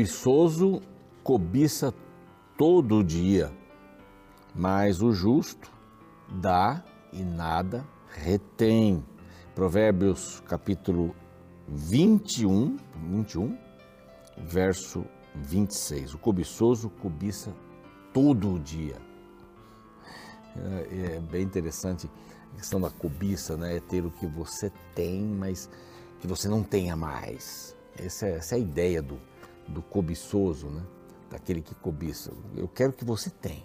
Cobiçoso cobiça todo dia, mas o justo dá e nada retém. Provérbios capítulo 21, 21, verso 26. O cobiçoso cobiça todo dia. É, é bem interessante a questão da cobiça, né? É ter o que você tem, mas que você não tenha mais. Essa é, essa é a ideia do, do cobiçoso, né? Daquele que cobiça. Eu quero que você tenha,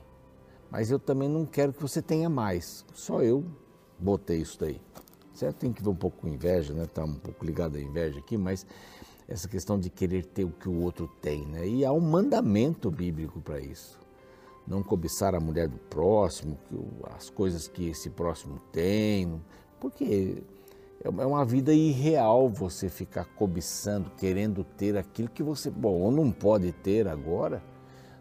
mas eu também não quero que você tenha mais. Só eu botei isso daí. Certo? Tem que ver um pouco com inveja, né? Tá um pouco ligado à inveja aqui, mas essa questão de querer ter o que o outro tem, né? E há um mandamento bíblico para isso. Não cobiçar a mulher do próximo, as coisas que esse próximo tem, porque é, é uma vida irreal você ficar cobiçando, querendo ter aquilo que você, bom, ou não pode ter agora,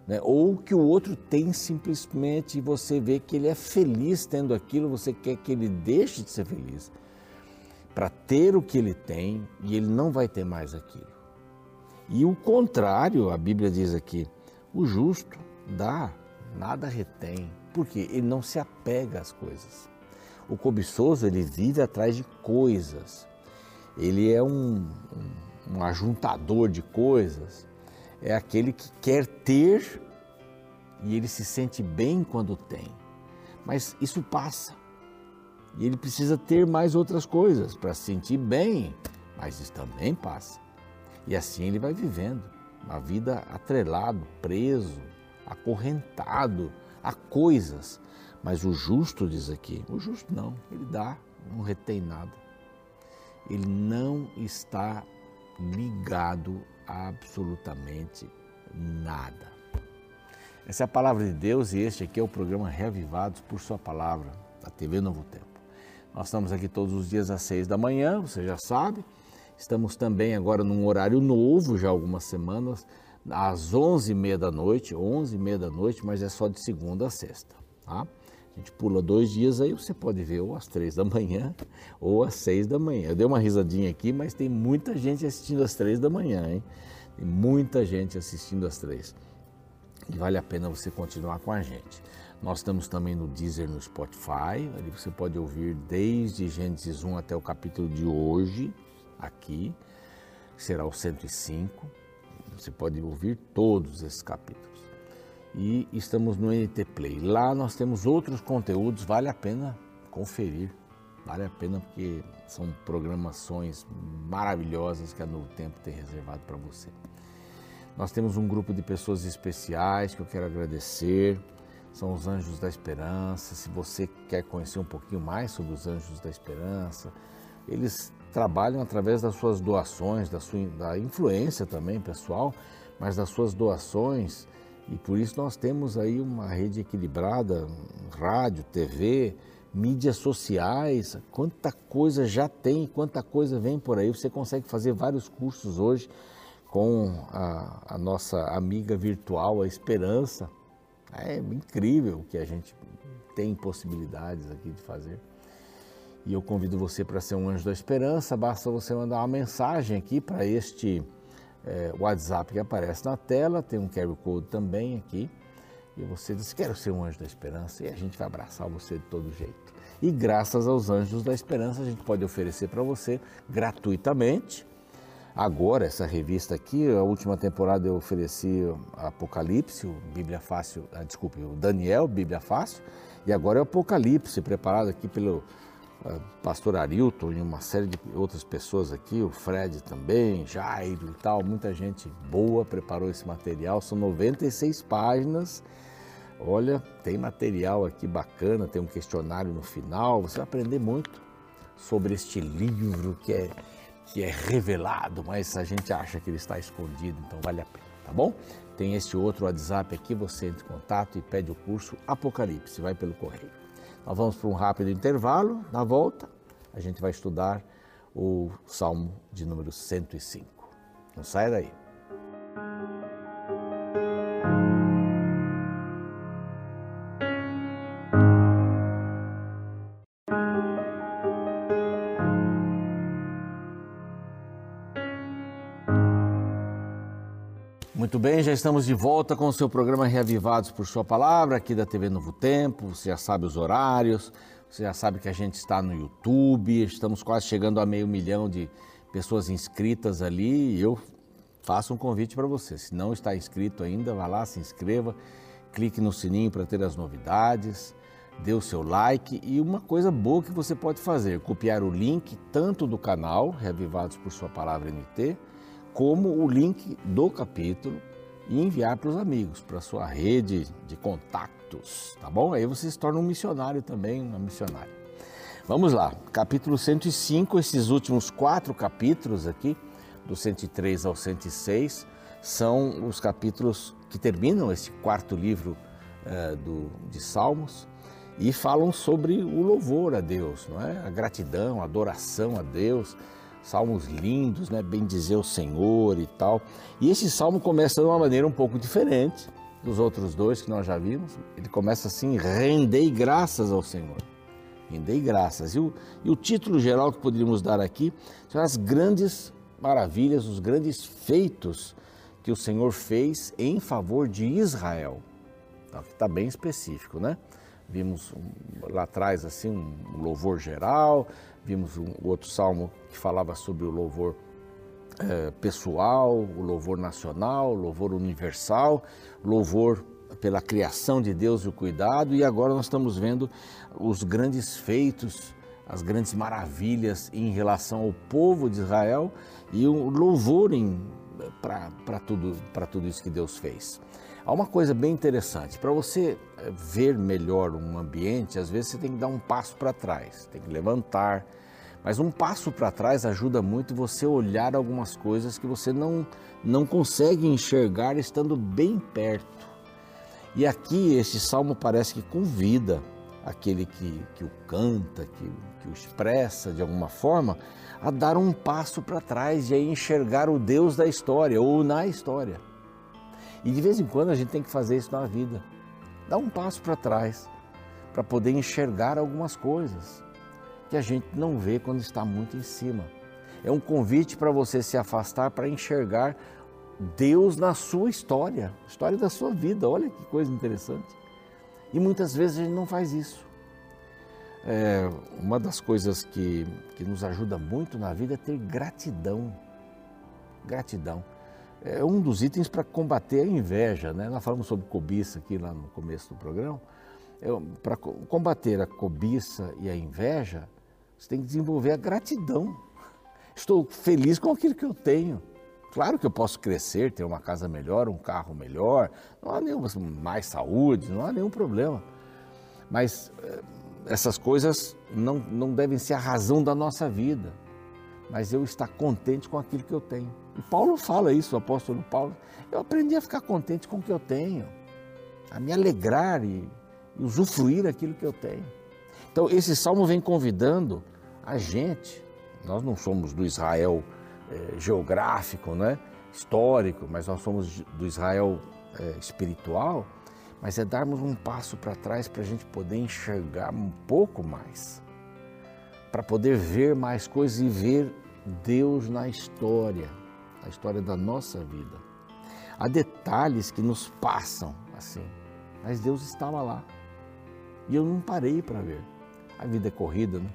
né? ou que o outro tem simplesmente e você vê que ele é feliz tendo aquilo, você quer que ele deixe de ser feliz para ter o que ele tem e ele não vai ter mais aquilo. E o contrário, a Bíblia diz aqui: o justo dá, nada retém, porque ele não se apega às coisas. O cobiçoso, ele vive atrás de coisas, ele é um, um, ajuntador de coisas, é aquele que quer ter e ele se sente bem quando tem. Mas isso passa. E ele precisa ter mais outras coisas para se sentir bem, mas isso também passa. E assim ele vai vivendo, uma vida atrelado, preso, acorrentado a coisas. Mas o justo diz aqui, o justo não, ele dá, não retém nada. Ele não está ligado a absolutamente nada. Essa é a palavra de Deus e este aqui é o programa Reavivados por Sua Palavra, da TV Novo Tempo. Nós estamos aqui todos os dias às seis da manhã, você já sabe. Estamos também agora num horário novo, já algumas semanas, às onze e meia da noite, onze e meia da noite, mas é só de segunda a sexta, tá? A gente pula dois dias aí, você pode ver ou às três da manhã ou às seis da manhã. Eu dei uma risadinha aqui, mas tem muita gente assistindo às três da manhã, hein? Tem muita gente assistindo às três. E vale a pena você continuar com a gente. Nós estamos também no Deezer, no Spotify. Ali você pode ouvir desde Gênesis 1 até o capítulo de hoje, aqui, que será o 105. Você pode ouvir todos esses capítulos. E estamos no NT Play. Lá nós temos outros conteúdos, vale a pena conferir. Vale a pena porque são programações maravilhosas que a Novo Tempo tem reservado para você. Nós temos um grupo de pessoas especiais que eu quero agradecer são os Anjos da Esperança. Se você quer conhecer um pouquinho mais sobre os Anjos da Esperança, eles trabalham através das suas doações, da sua da influência também pessoal, mas das suas doações. E por isso nós temos aí uma rede equilibrada, rádio, TV, mídias sociais, quanta coisa já tem, quanta coisa vem por aí. Você consegue fazer vários cursos hoje com a, a nossa amiga virtual, a Esperança. É incrível o que a gente tem possibilidades aqui de fazer. E eu convido você para ser um anjo da esperança. Basta você mandar uma mensagem aqui para este é, WhatsApp que aparece na tela. Tem um QR Code também aqui. E você diz: Quero ser um anjo da esperança. E a gente vai abraçar você de todo jeito. E graças aos anjos da esperança, a gente pode oferecer para você gratuitamente Agora, essa revista aqui, a última temporada eu ofereci Apocalipse, o Bíblia Fácil, ah, desculpe, o Daniel, Bíblia Fácil, e agora é o Apocalipse, preparado aqui pelo pastor Arilton e uma série de outras pessoas aqui, o Fred também, Jairo e tal, muita gente boa preparou esse material, são 96 páginas. Olha, tem material aqui bacana, tem um questionário no final, você vai aprender muito sobre este livro que é que é revelado, mas a gente acha que ele está escondido, então vale a pena, tá bom? Tem este outro WhatsApp aqui, você entra em contato e pede o curso Apocalipse, vai pelo correio. Nós vamos para um rápido intervalo, na volta a gente vai estudar o Salmo de número 105. Não saia daí. Bem, já estamos de volta com o seu programa Reavivados por Sua Palavra, aqui da TV Novo Tempo. Você já sabe os horários, você já sabe que a gente está no YouTube, estamos quase chegando a meio milhão de pessoas inscritas ali. E eu faço um convite para você. Se não está inscrito ainda, vá lá, se inscreva, clique no sininho para ter as novidades, dê o seu like e uma coisa boa que você pode fazer: copiar o link tanto do canal Reavivados por Sua Palavra NT como o link do capítulo e enviar para os amigos, para sua rede de contatos, tá bom? Aí você se torna um missionário também, uma missionária. Vamos lá, capítulo 105, esses últimos quatro capítulos aqui, do 103 ao 106, são os capítulos que terminam esse quarto livro uh, do, de Salmos e falam sobre o louvor a Deus, não é? A gratidão, a adoração a Deus, salmos lindos, né? Bem dizer o Senhor e tal. E esse salmo começa de uma maneira um pouco diferente dos outros dois que nós já vimos. Ele começa assim: rendei graças ao Senhor. Rendei graças. E o, e o título geral que poderíamos dar aqui são as grandes maravilhas, os grandes feitos que o Senhor fez em favor de Israel. Então, está bem específico, né? Vimos lá atrás assim um louvor geral, vimos um outro salmo que falava sobre o louvor é, pessoal, o louvor nacional, o louvor universal, louvor pela criação de Deus e o cuidado, e agora nós estamos vendo os grandes feitos, as grandes maravilhas em relação ao povo de Israel e o louvor para tudo, tudo isso que Deus fez. Há uma coisa bem interessante, para você eh, ver melhor um ambiente, às vezes você tem que dar um passo para trás, tem que levantar, mas um passo para trás ajuda muito você olhar algumas coisas que você não, não consegue enxergar estando bem perto. E aqui esse salmo parece que convida aquele que, que o canta, que, que o expressa de alguma forma, a dar um passo para trás e a enxergar o Deus da história ou na história. E de vez em quando a gente tem que fazer isso na vida. Dar um passo para trás para poder enxergar algumas coisas que a gente não vê quando está muito em cima. É um convite para você se afastar para enxergar Deus na sua história, história da sua vida. Olha que coisa interessante. E muitas vezes a gente não faz isso. É, uma das coisas que, que nos ajuda muito na vida é ter gratidão. Gratidão é um dos itens para combater a inveja. Né? Nós falamos sobre cobiça aqui lá no começo do programa. É, para combater a cobiça e a inveja, você tem que desenvolver a gratidão. Estou feliz com aquilo que eu tenho. Claro que eu posso crescer, ter uma casa melhor, um carro melhor, não há nenhuma mais saúde, não há nenhum problema. Mas eh, essas coisas não, não devem ser a razão da nossa vida, mas eu estar contente com aquilo que eu tenho. E Paulo fala isso, o apóstolo Paulo. Eu aprendi a ficar contente com o que eu tenho, a me alegrar e, e usufruir aquilo que eu tenho. Então, esse salmo vem convidando a gente, nós não somos do Israel é, geográfico, né, histórico, mas nós somos do Israel é, espiritual, mas é darmos um passo para trás para a gente poder enxergar um pouco mais, para poder ver mais coisas e ver Deus na história a história da nossa vida. Há detalhes que nos passam assim, mas Deus estava lá. E eu não parei para ver. A vida é corrida, né?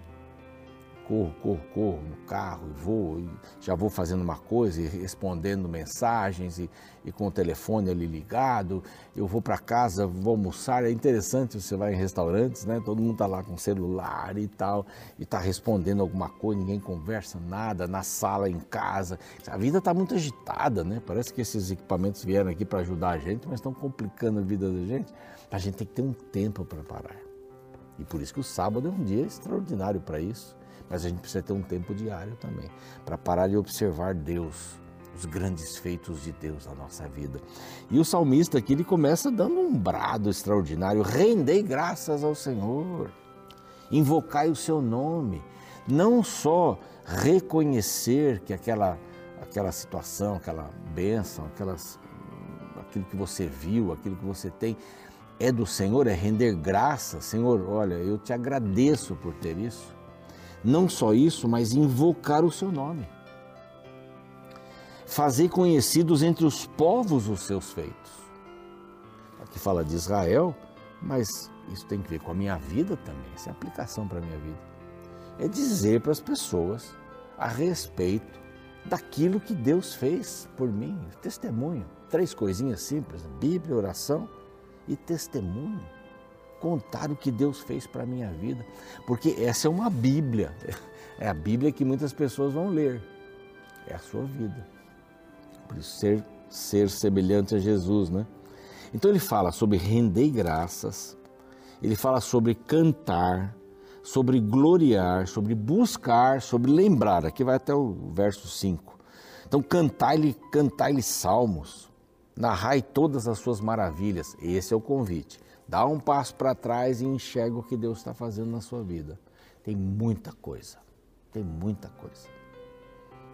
Corro, corro, corro no carro e vou, e já vou fazendo uma coisa e respondendo mensagens e, e com o telefone ali ligado. Eu vou para casa, vou almoçar. É interessante, você vai em restaurantes, né? Todo mundo está lá com celular e tal, e está respondendo alguma coisa, ninguém conversa nada, na sala, em casa. A vida está muito agitada, né? Parece que esses equipamentos vieram aqui para ajudar a gente, mas estão complicando a vida da gente. A gente tem que ter um tempo para parar. E por isso que o sábado é um dia extraordinário para isso mas a gente precisa ter um tempo diário também para parar de observar Deus, os grandes feitos de Deus na nossa vida. E o salmista aqui ele começa dando um brado extraordinário: rendei graças ao Senhor, invocai o seu nome, não só reconhecer que aquela aquela situação, aquela bênção, aquelas, aquilo que você viu, aquilo que você tem, é do Senhor, é render graça. Senhor, olha, eu te agradeço por ter isso. Não só isso, mas invocar o seu nome. Fazei conhecidos entre os povos os seus feitos. Aqui fala de Israel, mas isso tem que ver com a minha vida também, essa é aplicação para a minha vida. É dizer para as pessoas a respeito daquilo que Deus fez por mim, testemunho. Três coisinhas simples: Bíblia, oração e testemunho. Contar o que Deus fez para a minha vida, porque essa é uma Bíblia, é a Bíblia que muitas pessoas vão ler, é a sua vida. Por isso, ser, ser semelhante a Jesus, né? Então ele fala sobre render graças, ele fala sobre cantar, sobre gloriar, sobre buscar, sobre lembrar. Aqui vai até o verso 5. Então cantai-lhe, cantai-lhe salmos, narrai todas as suas maravilhas. Esse é o convite. Dá um passo para trás e enxerga o que Deus está fazendo na sua vida. Tem muita coisa, tem muita coisa.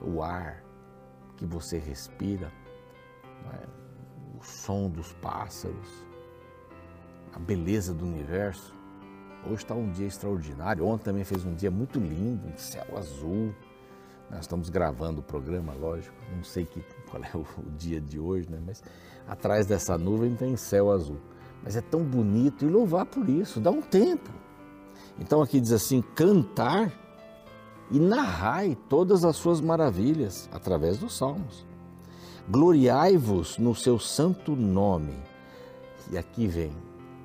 O ar que você respira, é? o som dos pássaros, a beleza do universo. Hoje está um dia extraordinário. Ontem também fez um dia muito lindo, um céu azul. Nós estamos gravando o programa, lógico. Não sei que, qual é o dia de hoje, né? mas atrás dessa nuvem tem céu azul. Mas é tão bonito e louvar por isso, dá um tempo. Então aqui diz assim: cantar e narrai todas as suas maravilhas através dos salmos. Gloriai-vos no seu santo nome. E aqui vem,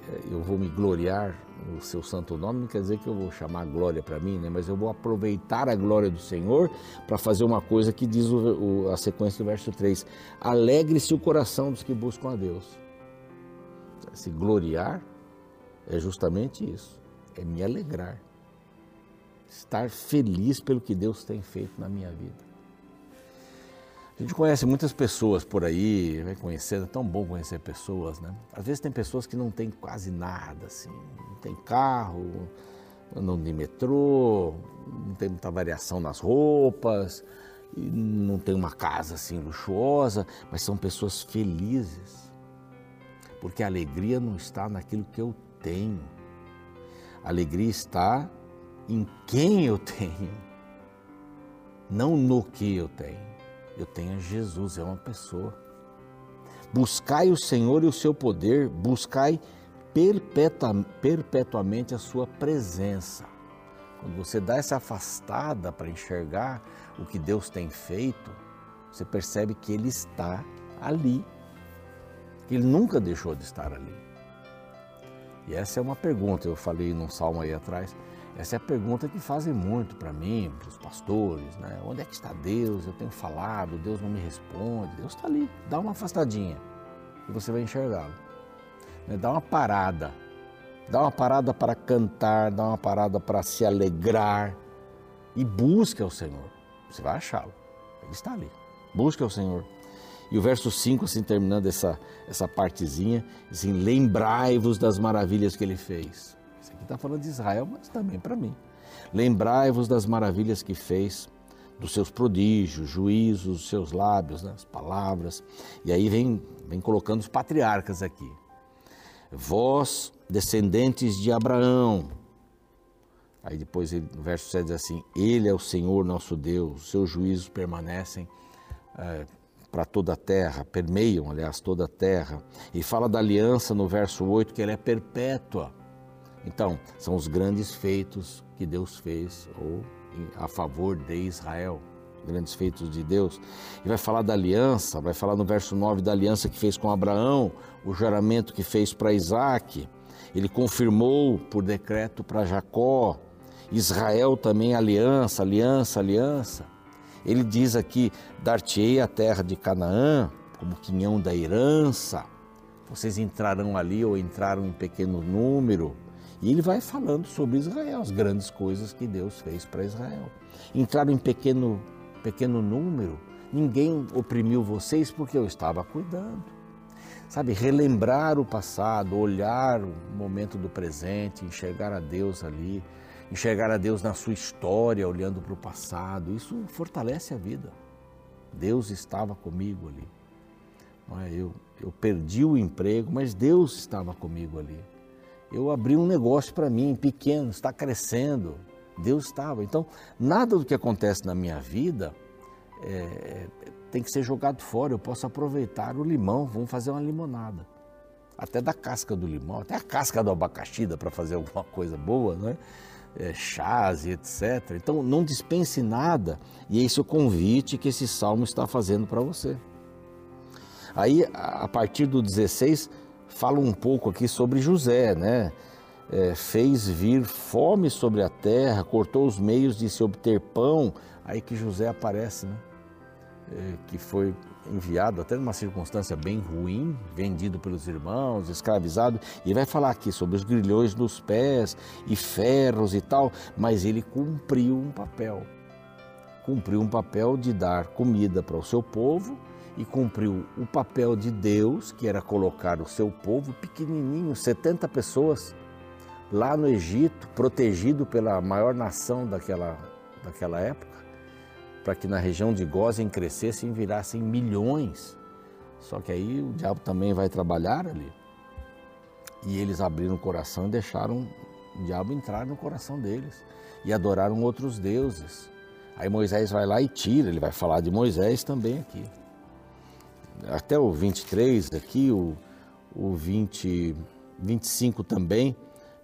eh, eu vou me gloriar no seu santo nome, não quer dizer que eu vou chamar glória para mim, né? mas eu vou aproveitar a glória do Senhor para fazer uma coisa que diz o, o, a sequência do verso 3: Alegre-se o coração dos que buscam a Deus. Se gloriar é justamente isso, é me alegrar, estar feliz pelo que Deus tem feito na minha vida. A gente conhece muitas pessoas por aí, vai conhecendo, é tão bom conhecer pessoas, né? Às vezes tem pessoas que não têm quase nada, assim, não tem carro, não tem metrô, não tem muita variação nas roupas, não tem uma casa assim luxuosa, mas são pessoas felizes. Porque a alegria não está naquilo que eu tenho. A alegria está em quem eu tenho, não no que eu tenho. Eu tenho Jesus, é uma pessoa. Buscai o Senhor e o seu poder, buscai perpetuamente a sua presença. Quando você dá essa afastada para enxergar o que Deus tem feito, você percebe que Ele está ali, Ele nunca deixou de estar ali. E essa é uma pergunta, eu falei num salmo aí atrás, essa é a pergunta que fazem muito para mim, para os pastores, né? Onde é que está Deus? Eu tenho falado, Deus não me responde. Deus está ali, dá uma afastadinha e você vai enxergá-lo. Né? Dá uma parada, dá uma parada para cantar, dá uma parada para se alegrar e busque ao Senhor. Você vai achá-lo, ele está ali. Busque ao Senhor. E o verso 5, assim, terminando essa, essa partezinha, assim, lembrai-vos das maravilhas que ele fez está falando de Israel, mas também para mim. Lembrai-vos das maravilhas que fez, dos seus prodígios, juízos, seus lábios, né, as palavras. E aí vem, vem colocando os patriarcas aqui. Vós, descendentes de Abraão. Aí depois no verso 7 diz assim: Ele é o Senhor nosso Deus, seus juízos permanecem é, para toda a terra, permeiam, aliás, toda a terra. E fala da aliança no verso 8, que ela é perpétua. Então, são os grandes feitos que Deus fez ou a favor de Israel, grandes feitos de Deus. E vai falar da aliança, vai falar no verso 9 da aliança que fez com Abraão, o juramento que fez para Isaac. Ele confirmou por decreto para Jacó. Israel também aliança, aliança, aliança. Ele diz aqui: dar-te-ei a terra de Canaã como quinhão da herança. Vocês entrarão ali ou entraram em pequeno número e ele vai falando sobre Israel, as grandes coisas que Deus fez para Israel. Entraram em pequeno, pequeno número, ninguém oprimiu vocês porque eu estava cuidando. Sabe, relembrar o passado, olhar o momento do presente, enxergar a Deus ali, enxergar a Deus na sua história, olhando para o passado, isso fortalece a vida. Deus estava comigo ali. Não é? eu, eu perdi o emprego, mas Deus estava comigo ali eu abri um negócio para mim, pequeno, está crescendo. Deus estava. Então, nada do que acontece na minha vida é, tem que ser jogado fora. Eu posso aproveitar o limão, vamos fazer uma limonada. Até da casca do limão, até a casca do abacaxi para fazer alguma coisa boa, né? É, chás e etc. Então não dispense nada, e esse é o convite que esse salmo está fazendo para você. Aí, a partir do 16, fala um pouco aqui sobre José, né? É, fez vir fome sobre a terra, cortou os meios de se obter pão. Aí que José aparece, né? É, que foi enviado até numa circunstância bem ruim, vendido pelos irmãos, escravizado, e vai falar aqui sobre os grilhões nos pés e ferros e tal, mas ele cumpriu um papel. Cumpriu um papel de dar comida para o seu povo e cumpriu o papel de Deus, que era colocar o seu povo pequenininho, 70 pessoas, lá no Egito, protegido pela maior nação daquela, daquela época, para que na região de Gozem crescessem e virassem milhões. Só que aí o diabo também vai trabalhar ali. E eles abriram o coração e deixaram o diabo entrar no coração deles e adoraram outros deuses. Aí Moisés vai lá e tira, ele vai falar de Moisés também aqui. Até o 23 aqui, o, o 20, 25 também,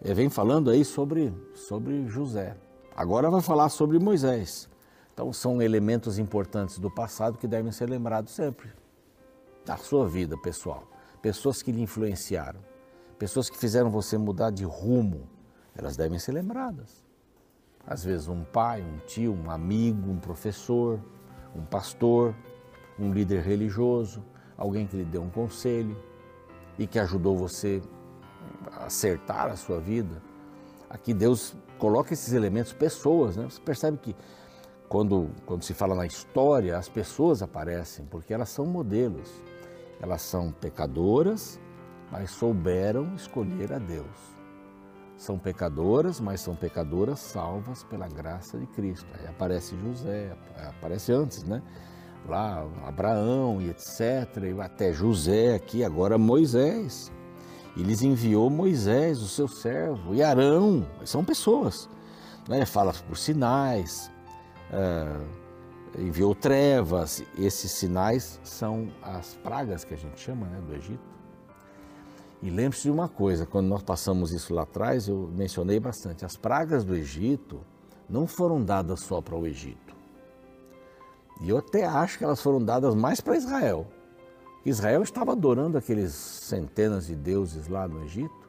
é, vem falando aí sobre, sobre José. Agora vai falar sobre Moisés. Então, são elementos importantes do passado que devem ser lembrados sempre. Da sua vida pessoal. Pessoas que lhe influenciaram. Pessoas que fizeram você mudar de rumo. Elas devem ser lembradas. Às vezes, um pai, um tio, um amigo, um professor, um pastor, um líder religioso, alguém que lhe deu um conselho e que ajudou você a acertar a sua vida. Aqui Deus coloca esses elementos, pessoas, né? Você percebe que quando, quando se fala na história, as pessoas aparecem, porque elas são modelos. Elas são pecadoras, mas souberam escolher a Deus. São pecadoras, mas são pecadoras salvas pela graça de Cristo. Aí aparece José, aparece antes, né? Lá Abraão e etc. E até José aqui, agora Moisés. E lhes enviou Moisés, o seu servo, e Arão, são pessoas. Né? Fala por sinais, enviou trevas. Esses sinais são as pragas que a gente chama né, do Egito. E lembre-se de uma coisa, quando nós passamos isso lá atrás, eu mencionei bastante, as pragas do Egito não foram dadas só para o Egito. E eu até acho que elas foram dadas mais para Israel. Israel estava adorando aqueles centenas de deuses lá no Egito.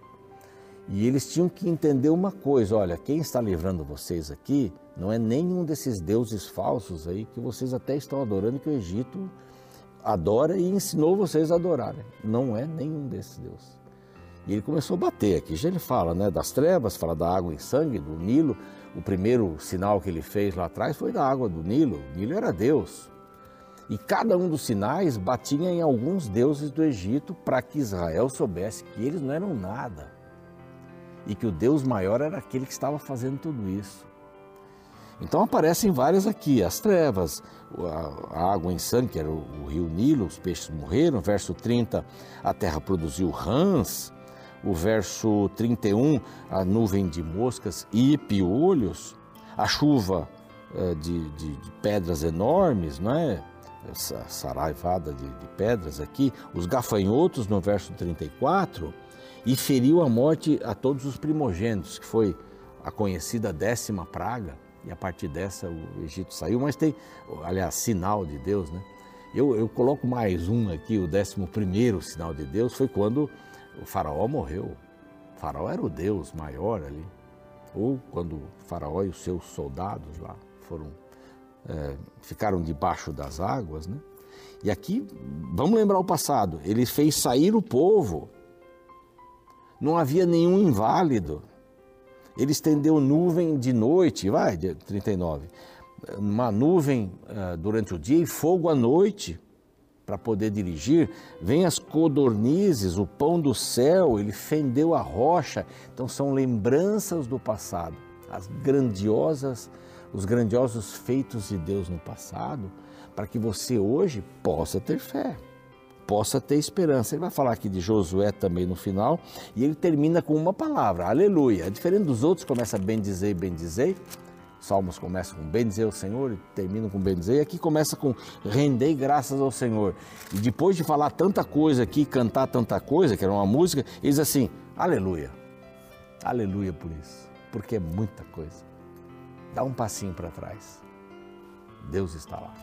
E eles tinham que entender uma coisa: olha, quem está livrando vocês aqui não é nenhum desses deuses falsos aí que vocês até estão adorando que o Egito adora e ensinou vocês a adorarem. Não é nenhum desses deuses. E ele começou a bater aqui. Já ele fala né, das trevas, fala da água em sangue, do Nilo. O primeiro sinal que ele fez lá atrás foi da água do Nilo. O Nilo era Deus. E cada um dos sinais batia em alguns deuses do Egito para que Israel soubesse que eles não eram nada. E que o Deus maior era aquele que estava fazendo tudo isso. Então aparecem várias aqui, as trevas, a água em sangue, que era o rio Nilo, os peixes morreram, verso 30, a terra produziu rãs, o verso 31, a nuvem de moscas e piolhos, a chuva eh, de, de, de pedras enormes, não é? Saraivada de, de pedras aqui, os gafanhotos no verso 34, e feriu a morte a todos os primogênitos, que foi a conhecida décima praga e a partir dessa o Egito saiu, mas tem, aliás, sinal de Deus, né? Eu, eu coloco mais um aqui, o décimo primeiro sinal de Deus foi quando o faraó morreu. O faraó era o Deus maior ali. Ou quando o faraó e os seus soldados lá foram, é, ficaram debaixo das águas, né? E aqui, vamos lembrar o passado, ele fez sair o povo. Não havia nenhum inválido. Ele estendeu nuvem de noite, vai, 39, uma nuvem uh, durante o dia e fogo à noite para poder dirigir. Vem as codornizes, o pão do céu, ele fendeu a rocha. Então são lembranças do passado, as grandiosas, os grandiosos feitos de Deus no passado, para que você hoje possa ter fé possa ter esperança. Ele vai falar aqui de Josué também no final, e ele termina com uma palavra, aleluia. Diferente dos outros, começa bem dizer, bem dizer, Salmos começam com bendizer o Senhor e terminam com bendizer. E aqui começa com render graças ao Senhor. E depois de falar tanta coisa aqui, cantar tanta coisa, que era uma música, eles assim, aleluia. Aleluia por isso, porque é muita coisa. Dá um passinho para trás. Deus está lá.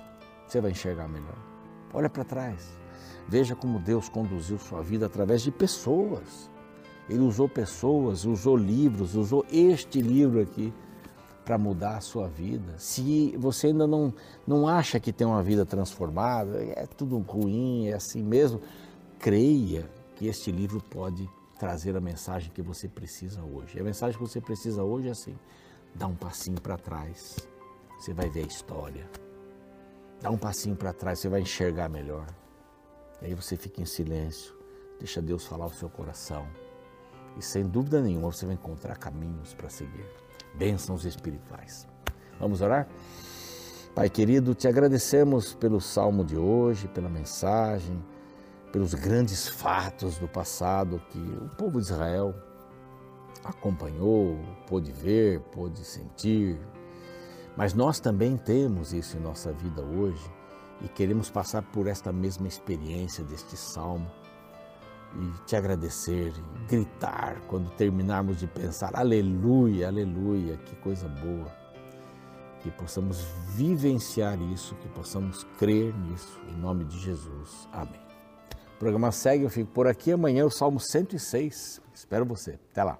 Você vai enxergar melhor. Olha para trás. Veja como Deus conduziu sua vida através de pessoas. Ele usou pessoas, usou livros, usou este livro aqui para mudar a sua vida. Se você ainda não, não acha que tem uma vida transformada, é tudo ruim, é assim mesmo, creia que este livro pode trazer a mensagem que você precisa hoje. A mensagem que você precisa hoje é assim: dá um passinho para trás, você vai ver a história. Dá um passinho para trás, você vai enxergar melhor. Aí você fica em silêncio, deixa Deus falar o seu coração. E sem dúvida nenhuma você vai encontrar caminhos para seguir bênçãos espirituais. Vamos orar? Pai querido, te agradecemos pelo salmo de hoje, pela mensagem, pelos grandes fatos do passado que o povo de Israel acompanhou, pôde ver, pôde sentir. Mas nós também temos isso em nossa vida hoje e queremos passar por esta mesma experiência deste salmo e te agradecer, e gritar quando terminarmos de pensar, aleluia, aleluia, que coisa boa. Que possamos vivenciar isso, que possamos crer nisso, em nome de Jesus. Amém. O programa segue, eu fico por aqui. Amanhã o Salmo 106. Espero você. Até lá.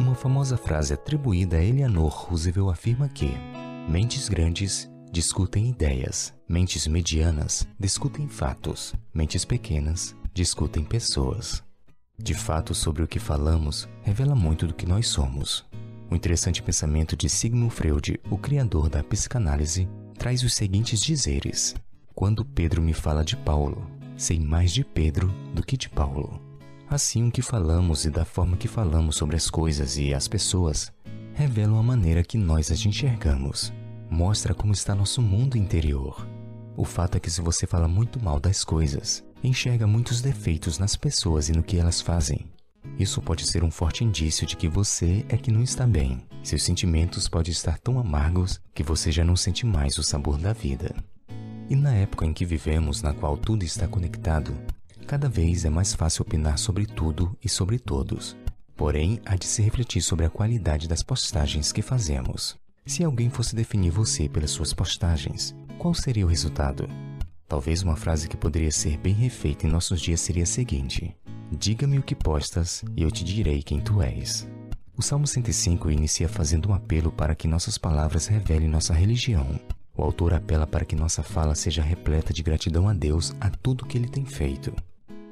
Uma famosa frase atribuída a Eleanor Roosevelt afirma que mentes grandes discutem ideias, mentes medianas discutem fatos, mentes pequenas discutem pessoas. De fato, sobre o que falamos revela muito do que nós somos. O interessante pensamento de Sigmund Freud, o criador da psicanálise, traz os seguintes dizeres: Quando Pedro me fala de Paulo, sei mais de Pedro do que de Paulo. Assim, o que falamos e da forma que falamos sobre as coisas e as pessoas revelam a maneira que nós as enxergamos mostra como está nosso mundo interior. O fato é que se você fala muito mal das coisas, enxerga muitos defeitos nas pessoas e no que elas fazem. Isso pode ser um forte indício de que você é que não está bem. Seus sentimentos podem estar tão amargos que você já não sente mais o sabor da vida. E na época em que vivemos, na qual tudo está conectado, cada vez é mais fácil opinar sobre tudo e sobre todos. Porém, há de se refletir sobre a qualidade das postagens que fazemos. Se alguém fosse definir você pelas suas postagens, qual seria o resultado? Talvez uma frase que poderia ser bem refeita em nossos dias seria a seguinte: Diga-me o que postas e eu te direi quem tu és. O Salmo 105 inicia fazendo um apelo para que nossas palavras revelem nossa religião. O autor apela para que nossa fala seja repleta de gratidão a Deus a tudo que ele tem feito.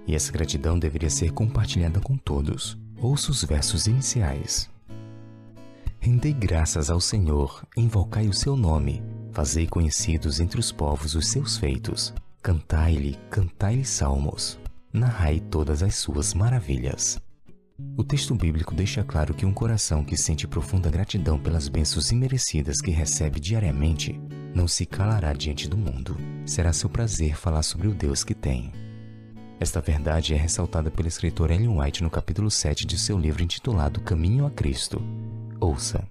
E essa gratidão deveria ser compartilhada com todos. Ouça os versos iniciais. Rendei graças ao Senhor, invocai o seu nome, fazei conhecidos entre os povos os seus feitos. Cantai-lhe, cantai-lhe salmos, narrai todas as suas maravilhas. O texto bíblico deixa claro que um coração que sente profunda gratidão pelas bênçãos imerecidas que recebe diariamente não se calará diante do mundo. Será seu prazer falar sobre o Deus que tem. Esta verdade é ressaltada pelo escritor Ellen White no capítulo 7 de seu livro intitulado Caminho a Cristo. Ouça.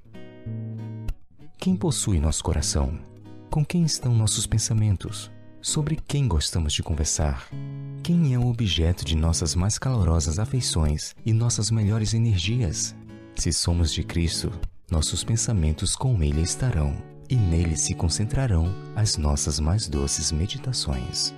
Quem possui nosso coração? Com quem estão nossos pensamentos? Sobre quem gostamos de conversar? Quem é o objeto de nossas mais calorosas afeições e nossas melhores energias? Se somos de Cristo, nossos pensamentos com Ele estarão, e nele se concentrarão as nossas mais doces meditações.